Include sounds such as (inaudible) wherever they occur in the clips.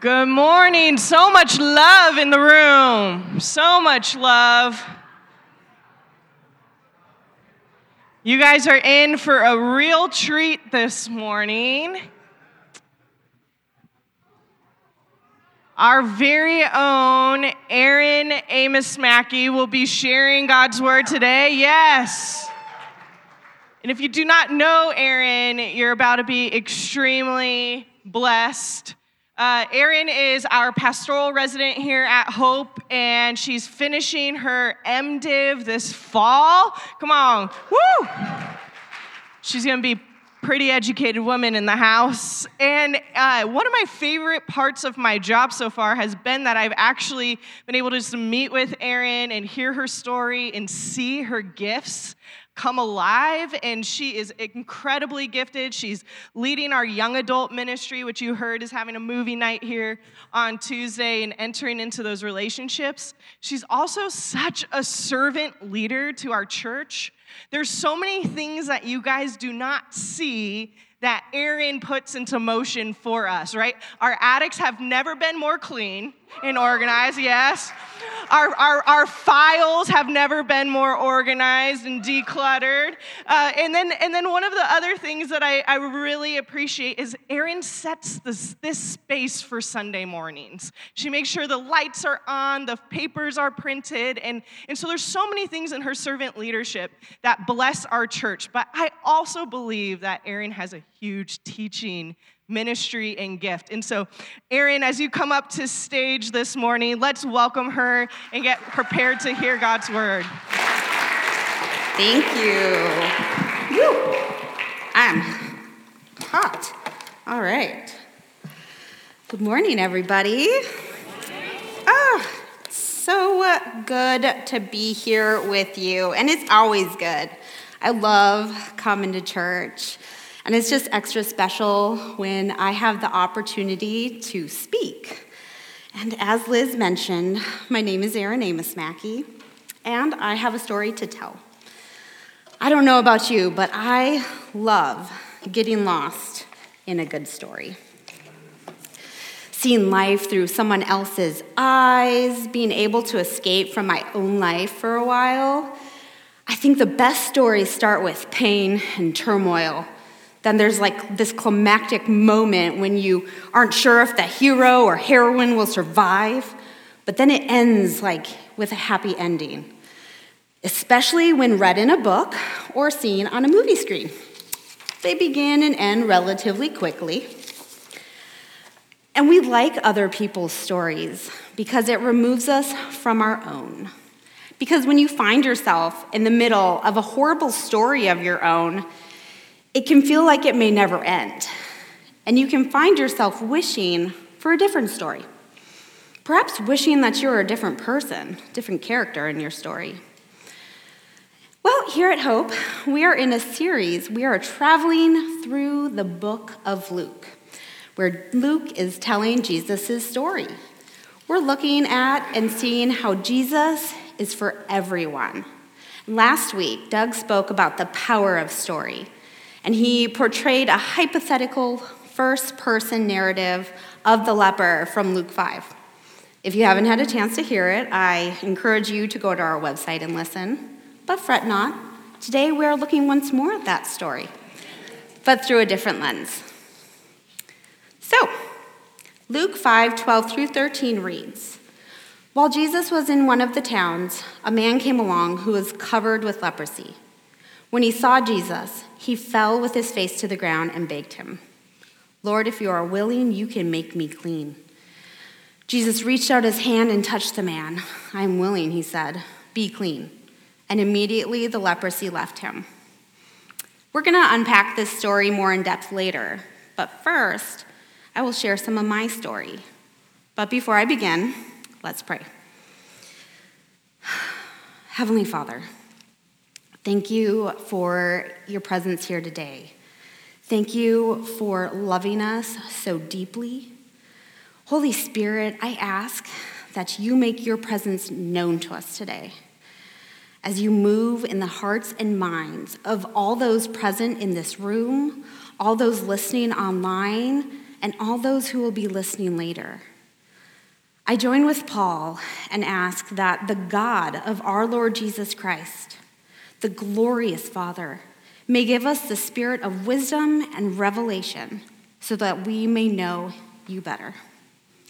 Good morning. So much love in the room. So much love. You guys are in for a real treat this morning. Our very own Erin Amos Mackey will be sharing God's word today. Yes. And if you do not know Erin, you're about to be extremely blessed. Uh, Erin is our pastoral resident here at Hope, and she's finishing her MDiv this fall. Come on, woo! She's gonna be pretty educated woman in the house. And uh, one of my favorite parts of my job so far has been that I've actually been able to just meet with Erin and hear her story and see her gifts come alive, and she is incredibly gifted. She's leading our young adult ministry, which you heard is having a movie night here on Tuesday and entering into those relationships. She's also such a servant leader to our church. There's so many things that you guys do not see that Erin puts into motion for us, right? Our attics have never been more clean and organized, yes. Our, our, our files have never been more organized and decluttered. Uh, and, then, and then one of the other things that I, I really appreciate is Erin sets this, this space for Sunday mornings. She makes sure the lights are on, the papers are printed, and, and so there's so many things in her servant leadership that bless our church. But I also believe that Erin has a huge teaching ministry and gift. And so, Erin, as you come up to stage this morning, let's welcome her and get prepared to hear God's word. Thank you. Woo. I'm hot. All right. Good morning, everybody. Oh, so uh, good to be here with you. And it's always good. I love coming to church. And it's just extra special when I have the opportunity to speak. And as Liz mentioned, my name is Erin Amos Mackey, and I have a story to tell. I don't know about you, but I love getting lost in a good story. Seeing life through someone else's eyes, being able to escape from my own life for a while. I think the best stories start with pain and turmoil then there's like this climactic moment when you aren't sure if the hero or heroine will survive, but then it ends like with a happy ending, especially when read in a book or seen on a movie screen. They begin and end relatively quickly. And we like other people's stories because it removes us from our own. Because when you find yourself in the middle of a horrible story of your own, it can feel like it may never end, and you can find yourself wishing for a different story. Perhaps wishing that you were a different person, different character in your story. Well, here at Hope, we are in a series. We are traveling through the book of Luke, where Luke is telling Jesus' story. We're looking at and seeing how Jesus is for everyone. Last week, Doug spoke about the power of story and he portrayed a hypothetical first person narrative of the leper from Luke 5. If you haven't had a chance to hear it, I encourage you to go to our website and listen. But fret not, today we are looking once more at that story, but through a different lens. So, Luke 5 12 through 13 reads While Jesus was in one of the towns, a man came along who was covered with leprosy. When he saw Jesus, he fell with his face to the ground and begged him, Lord, if you are willing, you can make me clean. Jesus reached out his hand and touched the man. I am willing, he said. Be clean. And immediately the leprosy left him. We're going to unpack this story more in depth later, but first, I will share some of my story. But before I begin, let's pray. (sighs) Heavenly Father, Thank you for your presence here today. Thank you for loving us so deeply. Holy Spirit, I ask that you make your presence known to us today. As you move in the hearts and minds of all those present in this room, all those listening online, and all those who will be listening later. I join with Paul and ask that the God of our Lord Jesus Christ, the glorious Father, may give us the spirit of wisdom and revelation so that we may know you better.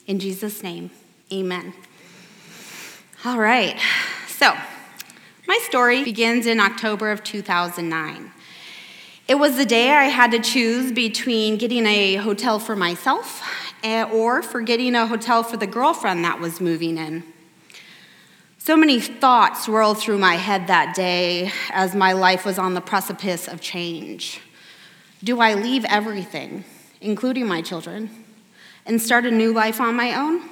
In Jesus' name, amen. All right, so my story begins in October of 2009. It was the day I had to choose between getting a hotel for myself eh, or for getting a hotel for the girlfriend that was moving in. So many thoughts whirled through my head that day as my life was on the precipice of change. Do I leave everything, including my children, and start a new life on my own?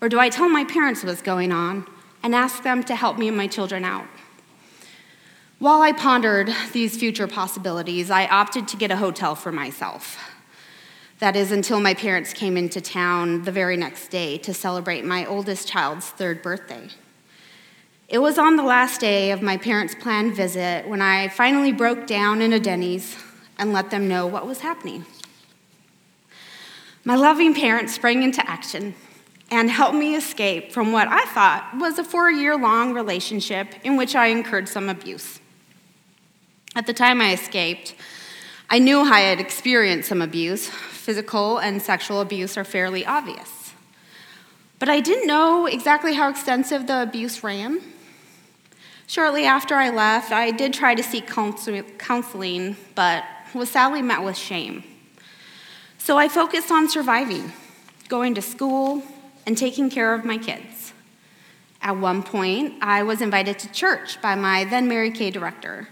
Or do I tell my parents what's going on and ask them to help me and my children out? While I pondered these future possibilities, I opted to get a hotel for myself. That is until my parents came into town the very next day to celebrate my oldest child's third birthday. It was on the last day of my parents' planned visit when I finally broke down in a Denny's and let them know what was happening. My loving parents sprang into action and helped me escape from what I thought was a four year long relationship in which I incurred some abuse. At the time I escaped, I knew I had experienced some abuse. Physical and sexual abuse are fairly obvious. But I didn't know exactly how extensive the abuse ran. Shortly after I left, I did try to seek counseling, but was sadly met with shame. So I focused on surviving, going to school, and taking care of my kids. At one point, I was invited to church by my then Mary Kay director.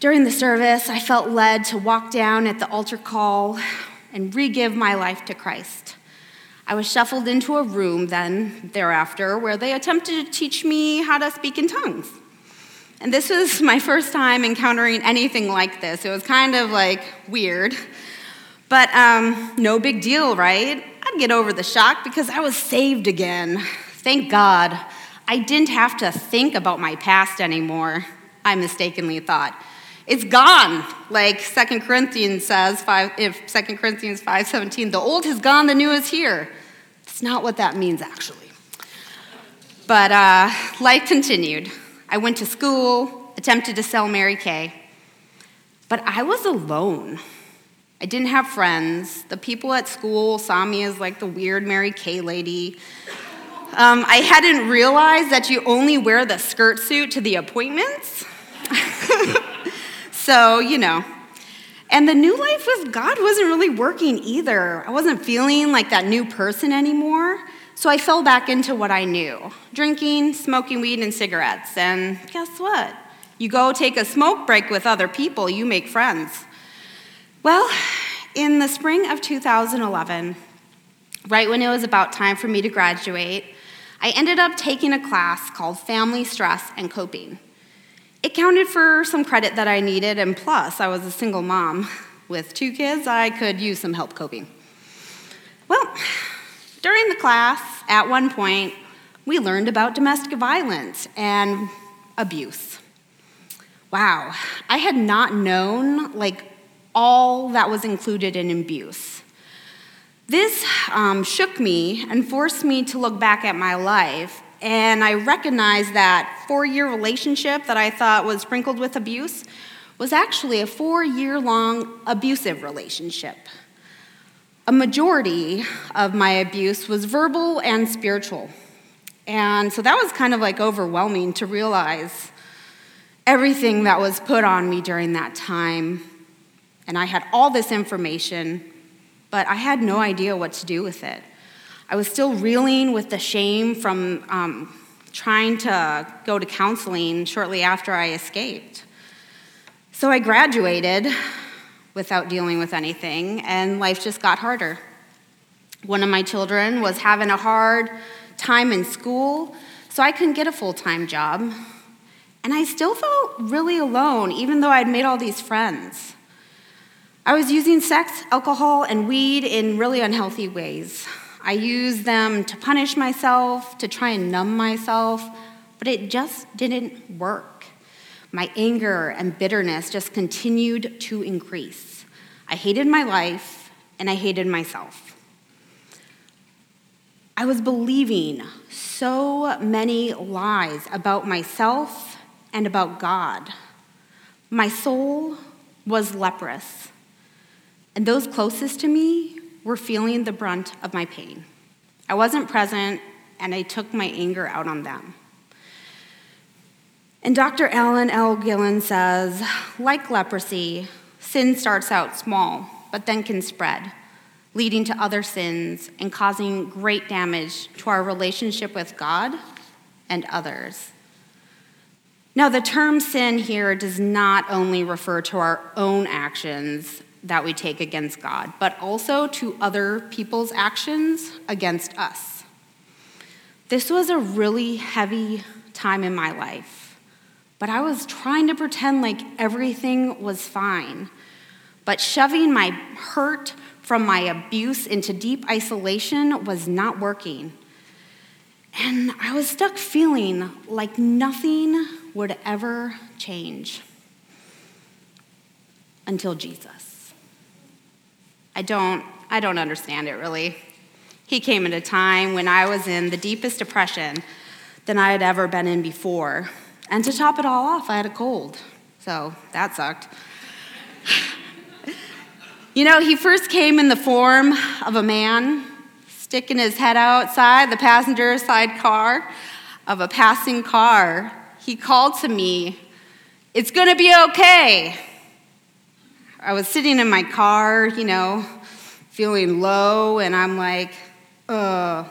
During the service, I felt led to walk down at the altar call and re give my life to Christ. I was shuffled into a room then, thereafter, where they attempted to teach me how to speak in tongues. And this was (laughs) my first time encountering anything like this. It was kind of like weird, but um, no big deal, right? I'd get over the shock because I was saved again. Thank God. I didn't have to think about my past anymore, I mistakenly thought it's gone. Like Second corinthians says 5, if 2 corinthians 5.17 the old has gone the new is here. It's not what that means actually. But uh, life continued. I went to school attempted to sell mary kay but i was alone. I didn't have friends. The people at school saw me as like the weird mary kay lady. Um, i hadn't realized that you only wear the skirt suit to the appointments (laughs) So, you know. And the new life with God wasn't really working either. I wasn't feeling like that new person anymore. So I fell back into what I knew drinking, smoking weed, and cigarettes. And guess what? You go take a smoke break with other people, you make friends. Well, in the spring of 2011, right when it was about time for me to graduate, I ended up taking a class called Family Stress and Coping. It counted for some credit that I needed, and plus, I was a single mom. With two kids, I could use some help coping. Well, during the class, at one point, we learned about domestic violence and abuse. Wow, I had not known like all that was included in abuse. This um, shook me and forced me to look back at my life and I recognized that four year relationship that I thought was sprinkled with abuse was actually a four year long abusive relationship. A majority of my abuse was verbal and spiritual. And so that was kind of like overwhelming to realize everything that was put on me during that time. And I had all this information, but I had no idea what to do with it. I was still reeling with the shame from um, trying to go to counseling shortly after I escaped. So I graduated without dealing with anything, and life just got harder. One of my children was having a hard time in school, so I couldn't get a full time job. And I still felt really alone, even though I'd made all these friends. I was using sex, alcohol, and weed in really unhealthy ways. I used them to punish myself, to try and numb myself, but it just didn't work. My anger and bitterness just continued to increase. I hated my life and I hated myself. I was believing so many lies about myself and about God. My soul was leprous, and those closest to me were feeling the brunt of my pain. I wasn't present, and I took my anger out on them. And Dr. Alan L. Gillen says, like leprosy, sin starts out small, but then can spread, leading to other sins and causing great damage to our relationship with God and others. Now, the term sin here does not only refer to our own actions that we take against God, but also to other people's actions against us. This was a really heavy time in my life, but I was trying to pretend like everything was fine. But shoving my hurt from my abuse into deep isolation was not working. And I was stuck feeling like nothing would ever change until Jesus. I don't, I don't understand it really. He came at a time when I was in the deepest depression than I had ever been in before. And to top it all off, I had a cold. So that sucked. (sighs) you know, he first came in the form of a man sticking his head outside the passenger side car of a passing car he called to me, It's gonna be okay. I was sitting in my car, you know, feeling low, and I'm like, uh,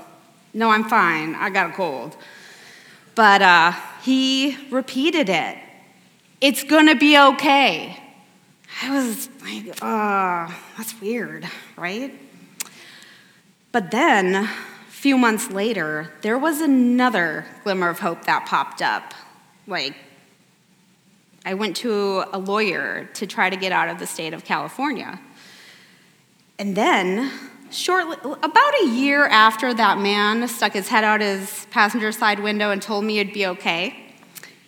no, I'm fine. I got a cold. But uh, he repeated it. It's gonna be okay. I was like, uh, that's weird, right? But then, a few months later, there was another glimmer of hope that popped up. Like, I went to a lawyer to try to get out of the state of California. And then, shortly, about a year after that man stuck his head out his passenger side window and told me it'd be okay,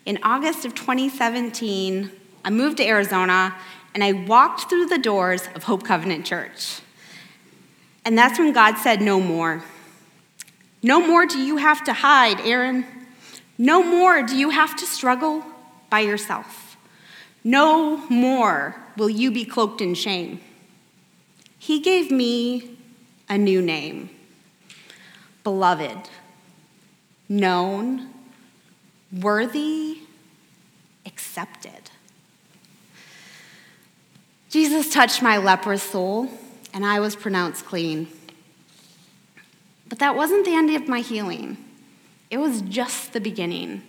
in August of 2017, I moved to Arizona and I walked through the doors of Hope Covenant Church. And that's when God said, No more. No more do you have to hide, Erin. No more do you have to struggle by yourself. No more will you be cloaked in shame. He gave me a new name beloved, known, worthy, accepted. Jesus touched my leprous soul, and I was pronounced clean. But that wasn't the end of my healing. It was just the beginning.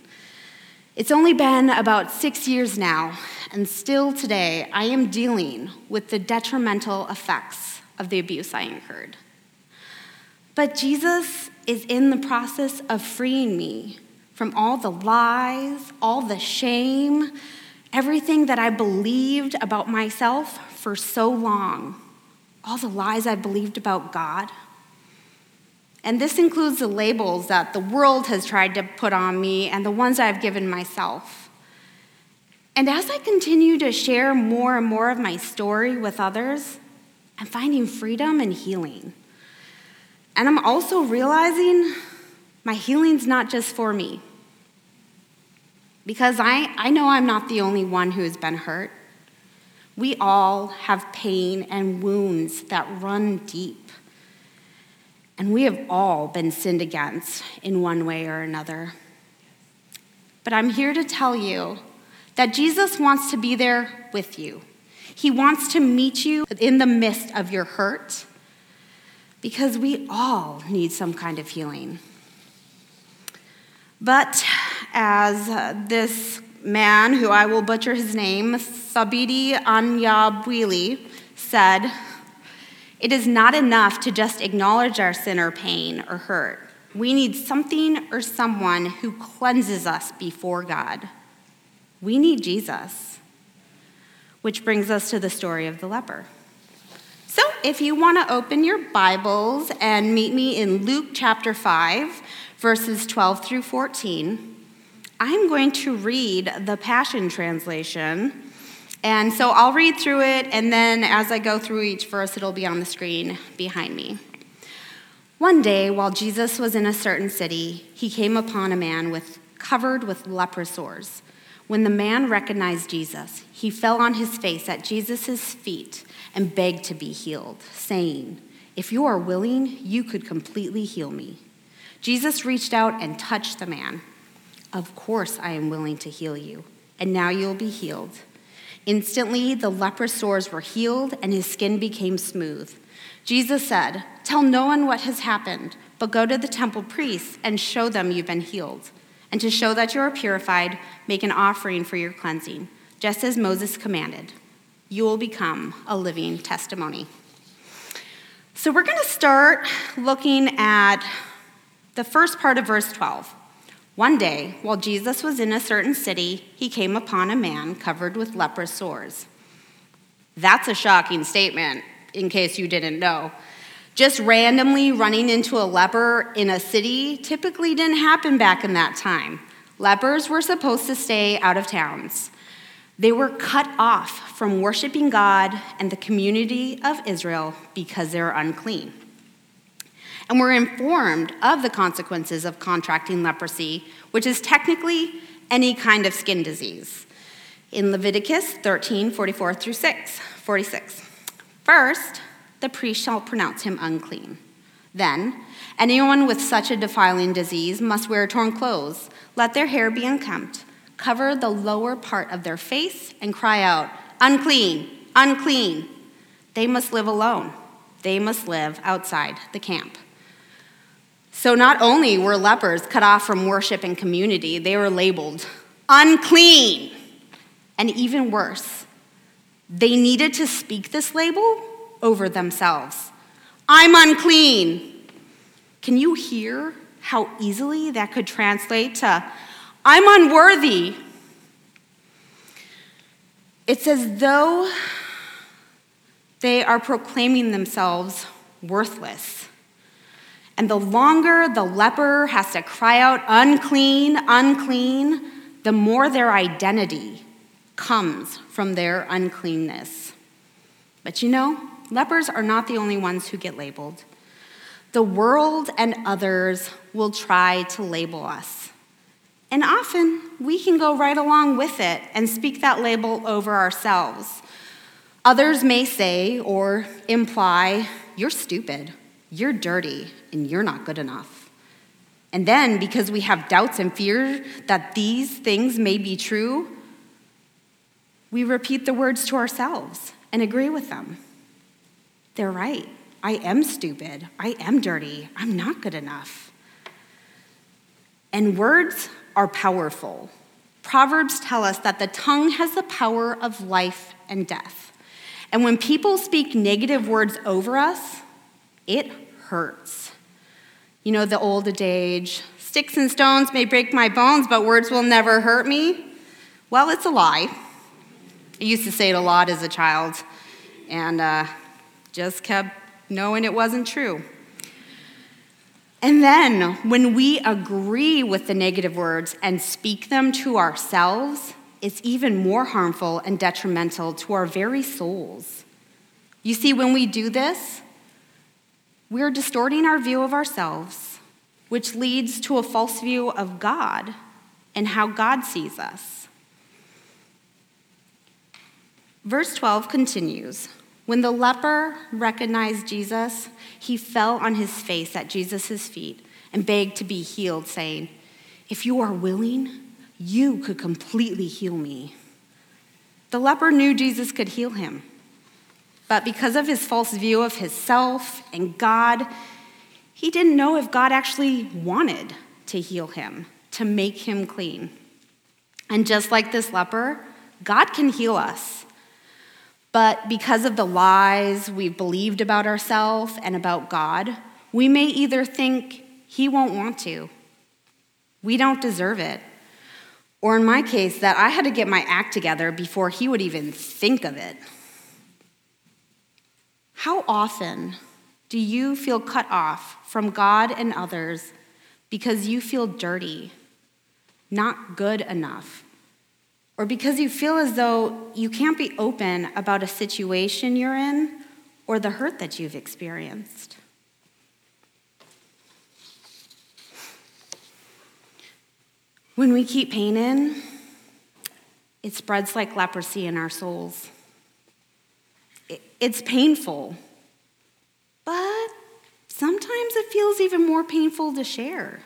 It's only been about six years now, and still today, I am dealing with the detrimental effects of the abuse I incurred. But Jesus is in the process of freeing me from all the lies, all the shame, everything that I believed about myself for so long, all the lies I believed about God. And this includes the labels that the world has tried to put on me and the ones I've given myself. And as I continue to share more and more of my story with others, I'm finding freedom and healing. And I'm also realizing my healing's not just for me. Because I, I know I'm not the only one who has been hurt. We all have pain and wounds that run deep. And we have all been sinned against in one way or another. But I'm here to tell you that Jesus wants to be there with you. He wants to meet you in the midst of your hurt because we all need some kind of healing. But as uh, this man, who I will butcher his name, Thabiti Anyabwile, said, it is not enough to just acknowledge our sin or pain or hurt. We need something or someone who cleanses us before God. We need Jesus. Which brings us to the story of the leper. So, if you want to open your Bibles and meet me in Luke chapter 5, verses 12 through 14, I'm going to read the Passion Translation and so I'll read through it, and then as I go through each verse, it'll be on the screen behind me. One day, while Jesus was in a certain city, he came upon a man with, covered with leper sores. When the man recognized Jesus, he fell on his face at Jesus' feet and begged to be healed, saying, If you are willing, you could completely heal me. Jesus reached out and touched the man. Of course, I am willing to heal you, and now you'll be healed. Instantly, the leper sores were healed and his skin became smooth. Jesus said, Tell no one what has happened, but go to the temple priests and show them you've been healed. And to show that you are purified, make an offering for your cleansing, just as Moses commanded. You will become a living testimony. So, we're going to start looking at the first part of verse 12. One day, while Jesus was in a certain city, he came upon a man covered with leprous sores. That's a shocking statement, in case you didn't know. Just randomly running into a leper in a city typically didn't happen back in that time. Lepers were supposed to stay out of towns. They were cut off from worshiping God and the community of Israel because they were unclean. And we're informed of the consequences of contracting leprosy, which is technically any kind of skin disease. In Leviticus 13 44 through 6, 46. First, the priest shall pronounce him unclean. Then, anyone with such a defiling disease must wear torn clothes, let their hair be unkempt, cover the lower part of their face, and cry out, Unclean, unclean. They must live alone. They must live outside the camp. So, not only were lepers cut off from worship and community, they were labeled unclean. And even worse, they needed to speak this label over themselves. I'm unclean. Can you hear how easily that could translate to I'm unworthy? It's as though they are proclaiming themselves worthless. And the longer the leper has to cry out, unclean, unclean, the more their identity comes from their uncleanness. But you know, lepers are not the only ones who get labeled. The world and others will try to label us. And often we can go right along with it and speak that label over ourselves. Others may say or imply, You're stupid, you're dirty, and you're not good enough. And then, because we have doubts and fear that these things may be true, we repeat the words to ourselves and agree with them. They're right. I am stupid. I am dirty. I'm not good enough. And words are powerful. Proverbs tell us that the tongue has the power of life and death. And when people speak negative words over us, it hurts. You know, the old adage sticks and stones may break my bones, but words will never hurt me. Well, it's a lie. I used to say it a lot as a child and uh, just kept knowing it wasn't true. And then, when we agree with the negative words and speak them to ourselves, it's even more harmful and detrimental to our very souls. You see, when we do this, we're distorting our view of ourselves, which leads to a false view of God and how God sees us. Verse 12 continues When the leper recognized Jesus, he fell on his face at Jesus' feet and begged to be healed, saying, If you are willing, you could completely heal me. The leper knew Jesus could heal him, but because of his false view of himself and God, he didn't know if God actually wanted to heal him, to make him clean. And just like this leper, God can heal us. But because of the lies we've believed about ourselves and about God, we may either think He won't want to, we don't deserve it, or in my case, that I had to get my act together before He would even think of it. How often do you feel cut off from God and others because you feel dirty, not good enough? or because you feel as though you can't be open about a situation you're in or the hurt that you've experienced. When we keep pain in, it spreads like leprosy in our souls. It's painful, but sometimes it feels even more painful to share.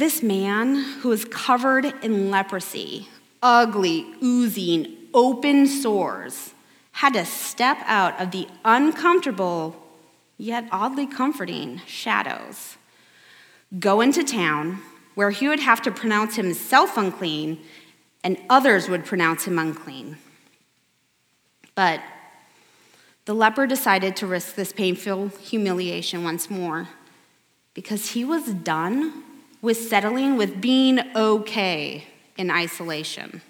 This man who was covered in leprosy, ugly, oozing, open sores, had to step out of the uncomfortable, yet oddly comforting shadows, go into town where he would have to pronounce himself unclean and others would pronounce him unclean. But the leper decided to risk this painful humiliation once more because he was done with settling with being okay in isolation.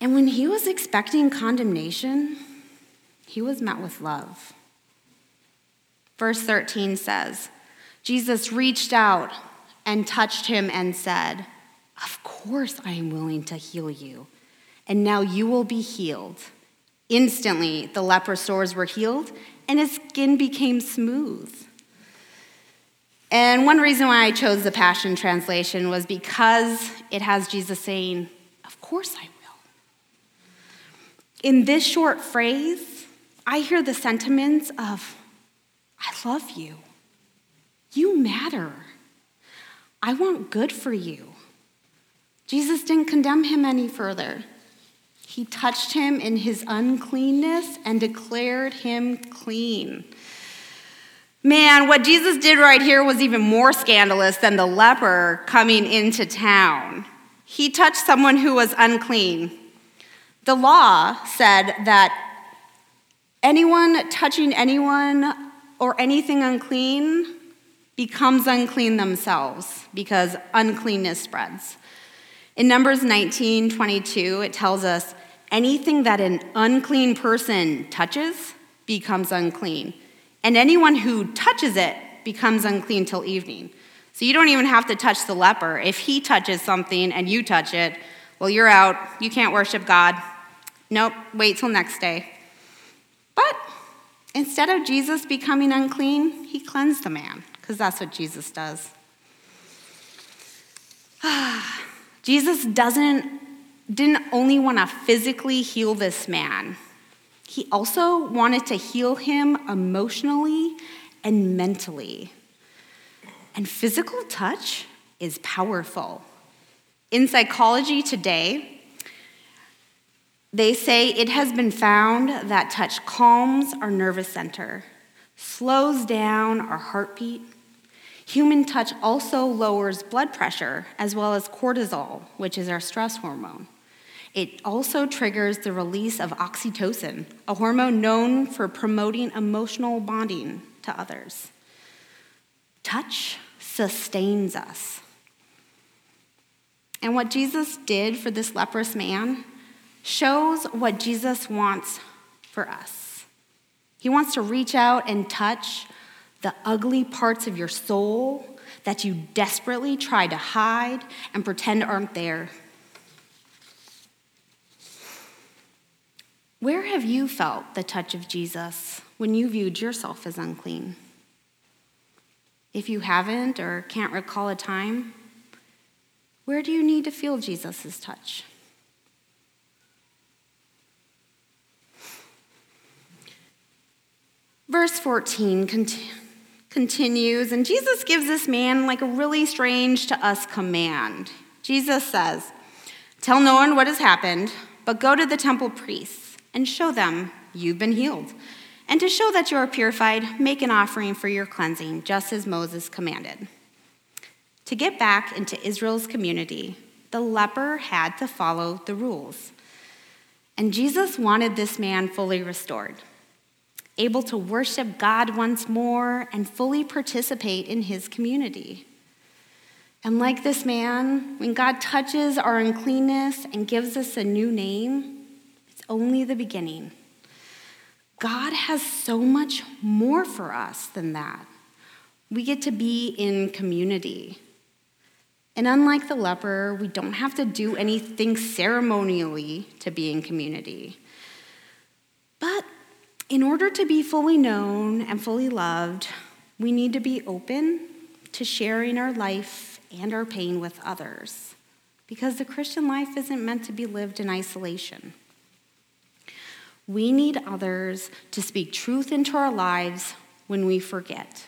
And when he was expecting condemnation, he was met with love. Verse 13 says, Jesus reached out and touched him and said, Of course I am willing to heal you, and now you will be healed. Instantly, the leper sores were healed, and his skin became smooth. And one reason why I chose the Passion Translation was because it has Jesus saying, Of course I will. In this short phrase, I hear the sentiments of, I love you. You matter. I want good for you. Jesus didn't condemn him any further. He touched him in his uncleanness and declared him clean. Man, what Jesus did right here was even more scandalous than the leper coming into town. He touched someone who was unclean. The law said that anyone touching anyone or anything unclean becomes unclean themselves because uncleanness spreads. In Numbers 19 22, it tells us anything that an unclean person touches becomes unclean, and anyone who touches it becomes unclean till evening. So you don't even have to touch the leper. If he touches something and you touch it, well, you're out. You can't worship God. Nope, wait till next day. But instead of Jesus becoming unclean, he cleansed the man, because that's what Jesus does. (sighs) Jesus doesn't didn't only want to physically heal this man. He also wanted to heal him emotionally and mentally. And physical touch is powerful. In psychology today, they say it has been found that touch calms our nervous center, slows down our heartbeat. Human touch also lowers blood pressure as well as cortisol, which is our stress hormone. It also triggers the release of oxytocin, a hormone known for promoting emotional bonding to others. Touch sustains us. And what Jesus did for this leprous man shows what Jesus wants for us. He wants to reach out and touch the ugly parts of your soul that you desperately try to hide and pretend aren't there. Where have you felt the touch of Jesus when you viewed yourself as unclean? If you haven't or can't recall a time, where do you need to feel Jesus' touch? Verse 14 cont- continues, and Jesus gives this man like a really strange to us command. Jesus says, Tell no one what has happened, but go to the temple priests and show them you've been healed. And to show that you are purified, make an offering for your cleansing, just as Moses commanded. To get back into Israel's community, the leper had to follow the rules. And Jesus wanted this man fully restored able to worship God once more and fully participate in his community. And like this man, when God touches our uncleanness and gives us a new name, only the beginning. God has so much more for us than that. We get to be in community. And unlike the leper, we don't have to do anything ceremonially to be in community. But in order to be fully known and fully loved, we need to be open to sharing our life and our pain with others because the Christian life isn't meant to be lived in isolation. We need others to speak truth into our lives when we forget,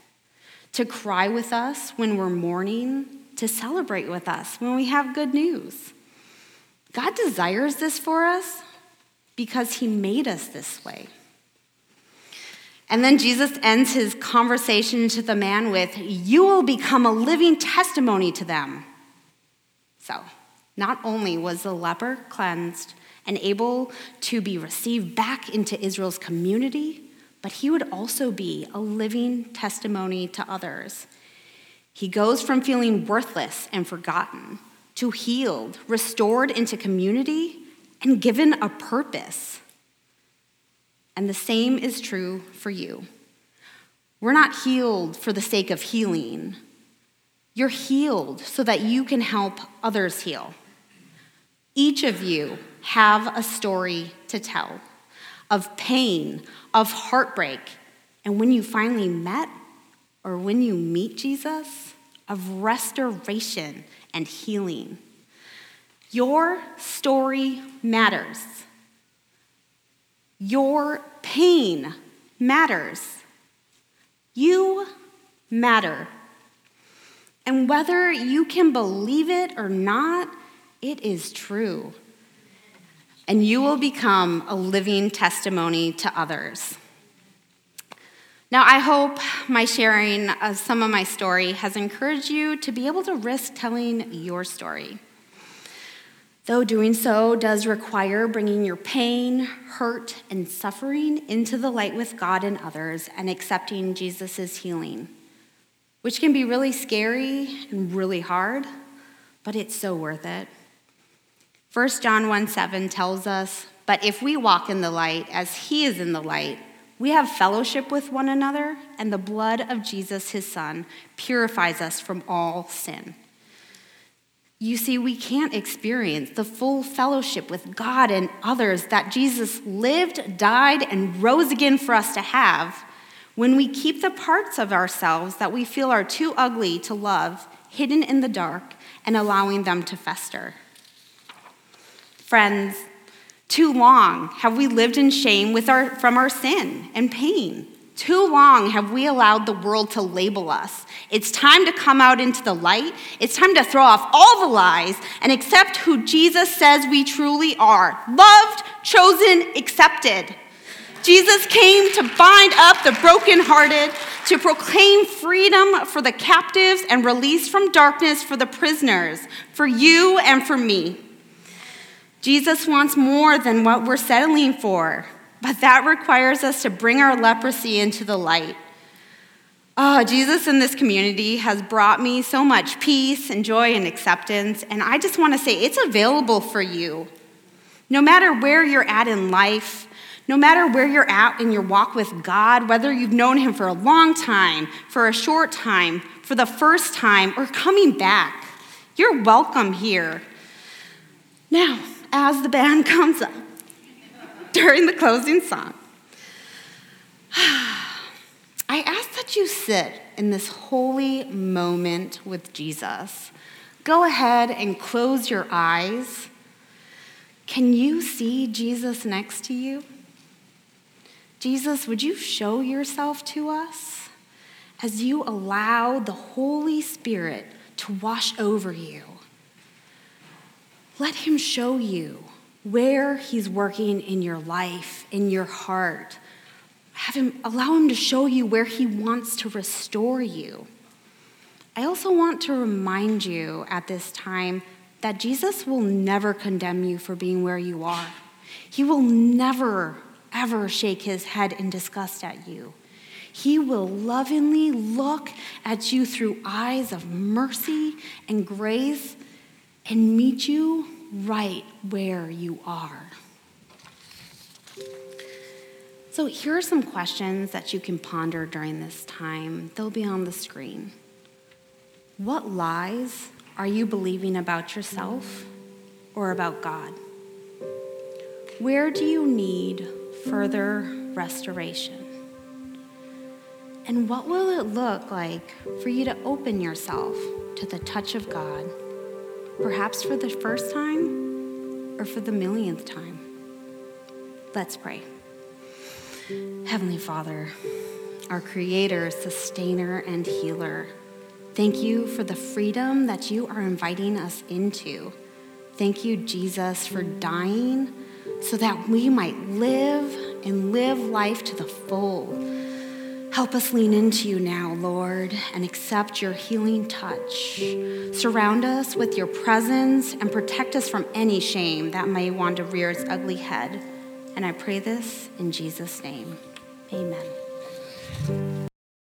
to cry with us when we're mourning, to celebrate with us when we have good news. God desires this for us because He made us this way. And then Jesus ends his conversation to the man with, You will become a living testimony to them. So, not only was the leper cleansed and able to be received back into Israel's community, but he would also be a living testimony to others. He goes from feeling worthless and forgotten to healed, restored into community, and given a purpose. And the same is true for you. We're not healed for the sake of healing. You're healed so that you can help others heal. Each of you have a story to tell of pain, of heartbreak, and when you finally met or when you meet Jesus, of restoration and healing. Your story matters. Your pain matters. You matter. And whether you can believe it or not, it is true. And you will become a living testimony to others. Now, I hope my sharing of some of my story has encouraged you to be able to risk telling your story. Though doing so does require bringing your pain, hurt, and suffering into the light with God and others and accepting Jesus' healing, which can be really scary and really hard, but it's so worth it. 1 John 1 7 tells us, But if we walk in the light as he is in the light, we have fellowship with one another, and the blood of Jesus, his son, purifies us from all sin. You see, we can't experience the full fellowship with God and others that Jesus lived, died, and rose again for us to have when we keep the parts of ourselves that we feel are too ugly to love hidden in the dark and allowing them to fester. Friends, too long have we lived in shame with our, from our sin and pain. Too long have we allowed the world to label us. It's time to come out into the light. It's time to throw off all the lies and accept who Jesus says we truly are loved, chosen, accepted. Jesus came to bind up the brokenhearted, to proclaim freedom for the captives and release from darkness for the prisoners, for you and for me. Jesus wants more than what we're settling for, but that requires us to bring our leprosy into the light. Oh, Jesus in this community has brought me so much peace and joy and acceptance, and I just want to say it's available for you. No matter where you're at in life, no matter where you're at in your walk with God, whether you've known Him for a long time, for a short time, for the first time, or coming back, you're welcome here. Now, as the band (laughs) comes up during the closing song, (sighs) I ask that you sit in this holy moment with Jesus. Go ahead and close your eyes. Can you see Jesus next to you? Jesus, would you show yourself to us as you allow the Holy Spirit to wash over you? Let Him show you where He's working in your life, in your heart. Have him, allow Him to show you where He wants to restore you. I also want to remind you at this time that Jesus will never condemn you for being where you are. He will never, ever shake his head in disgust at you. He will lovingly look at you through eyes of mercy and grace and meet you right where you are. So, here are some questions that you can ponder during this time. They'll be on the screen. What lies are you believing about yourself or about God? Where do you need further restoration? And what will it look like for you to open yourself to the touch of God, perhaps for the first time or for the millionth time? Let's pray. Heavenly Father, our Creator, Sustainer, and Healer, thank you for the freedom that you are inviting us into. Thank you, Jesus, for dying so that we might live and live life to the full. Help us lean into you now, Lord, and accept your healing touch. Surround us with your presence and protect us from any shame that may want to rear its ugly head. And I pray this in Jesus' name. Amen.